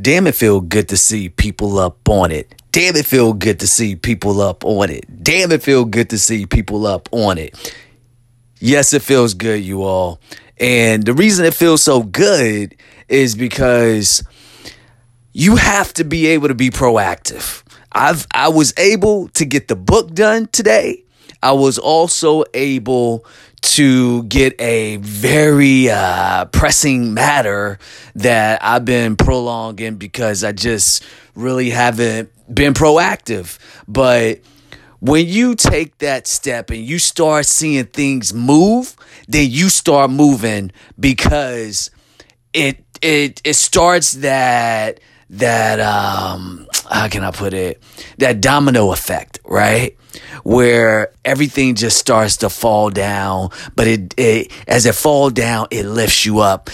Damn, it feel good to see people up on it. Damn, it feel good to see people up on it. Damn, it feel good to see people up on it. Yes, it feels good, you all. And the reason it feels so good is because you have to be able to be proactive. I've I was able to get the book done today. I was also able to get a very uh, pressing matter that I've been prolonging because I just really haven't been proactive. But when you take that step and you start seeing things move, then you start moving because it it it starts that that um how can I put it that domino effect, right? Where everything just starts to fall down, but it, it as it fall down, it lifts you up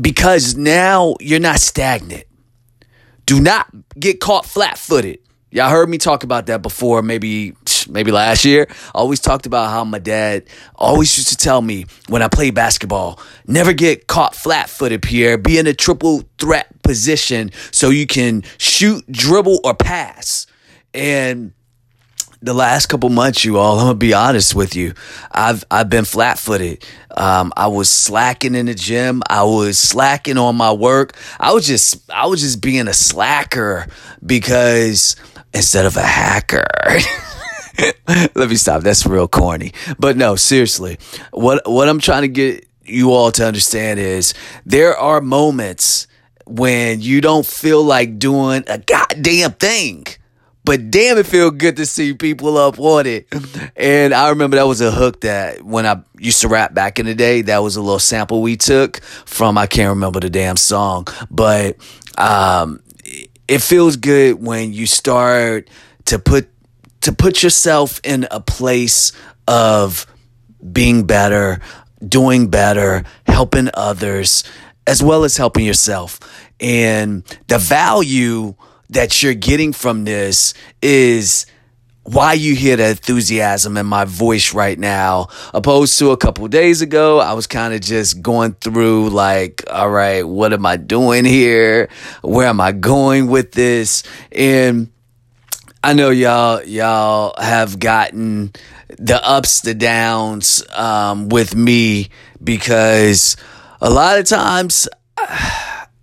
because now you're not stagnant. Do not get caught flat-footed. Y'all heard me talk about that before, maybe maybe last year. I always talked about how my dad always used to tell me when I played basketball, never get caught flat-footed, Pierre. Be in a triple threat position so you can shoot, dribble, or pass. And the last couple months, you all, I'm gonna be honest with you. I've I've been flat footed. Um, I was slacking in the gym. I was slacking on my work. I was just I was just being a slacker because instead of a hacker. Let me stop. That's real corny. But no, seriously. What what I'm trying to get you all to understand is there are moments when you don't feel like doing a goddamn thing. But damn, it feel good to see people up on it. And I remember that was a hook that when I used to rap back in the day, that was a little sample we took from I can't remember the damn song, but um, it feels good when you start to put to put yourself in a place of being better, doing better, helping others, as well as helping yourself. And the value that you're getting from this is why you hear the enthusiasm in my voice right now, opposed to a couple days ago, I was kind of just going through like, all right, what am I doing here? Where am I going with this? And I know y'all, y'all have gotten the ups, the downs, um, with me because a lot of times,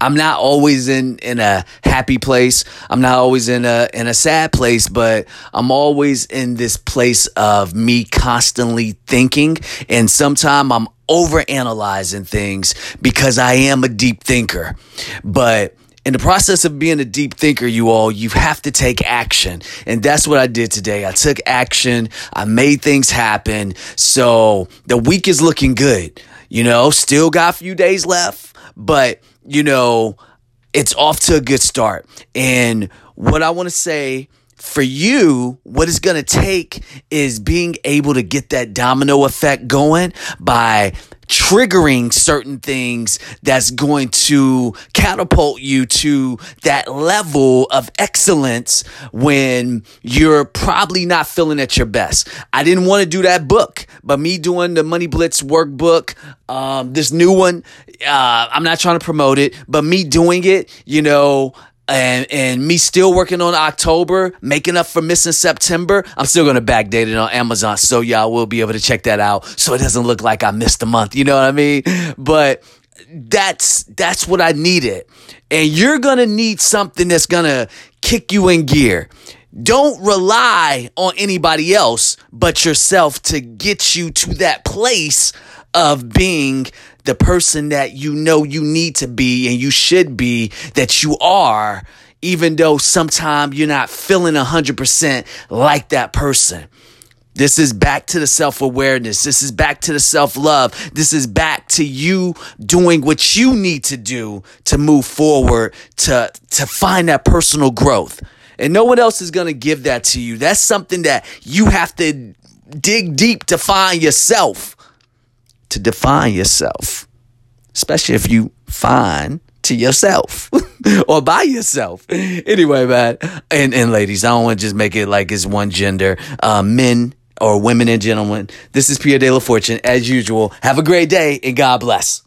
I'm not always in in a happy place. I'm not always in a in a sad place, but I'm always in this place of me constantly thinking and sometimes I'm overanalyzing things because I am a deep thinker. But in the process of being a deep thinker, you all, you have to take action. And that's what I did today. I took action. I made things happen. So the week is looking good. You know, still got a few days left, but you know, it's off to a good start. And what I want to say for you, what it's going to take is being able to get that domino effect going by triggering certain things that's going to catapult you to that level of excellence when you're probably not feeling at your best. I didn't want to do that book, but me doing the Money Blitz workbook, um, this new one, uh, I'm not trying to promote it, but me doing it, you know, and and me still working on October, making up for missing September. I'm still gonna backdate it on Amazon, so y'all will be able to check that out, so it doesn't look like I missed a month. You know what I mean? But that's that's what I needed, and you're gonna need something that's gonna kick you in gear. Don't rely on anybody else but yourself to get you to that place of being the person that you know you need to be and you should be, that you are, even though sometimes you're not feeling 100% like that person. This is back to the self awareness. This is back to the self love. This is back to you doing what you need to do to move forward, to, to find that personal growth. And no one else is going to give that to you. That's something that you have to dig deep to find yourself to define yourself, especially if you find to yourself or by yourself. Anyway, man, and, and ladies, I don't want to just make it like it's one gender. Uh, men or women and gentlemen, this is Pierre De La Fortune. As usual, have a great day and God bless.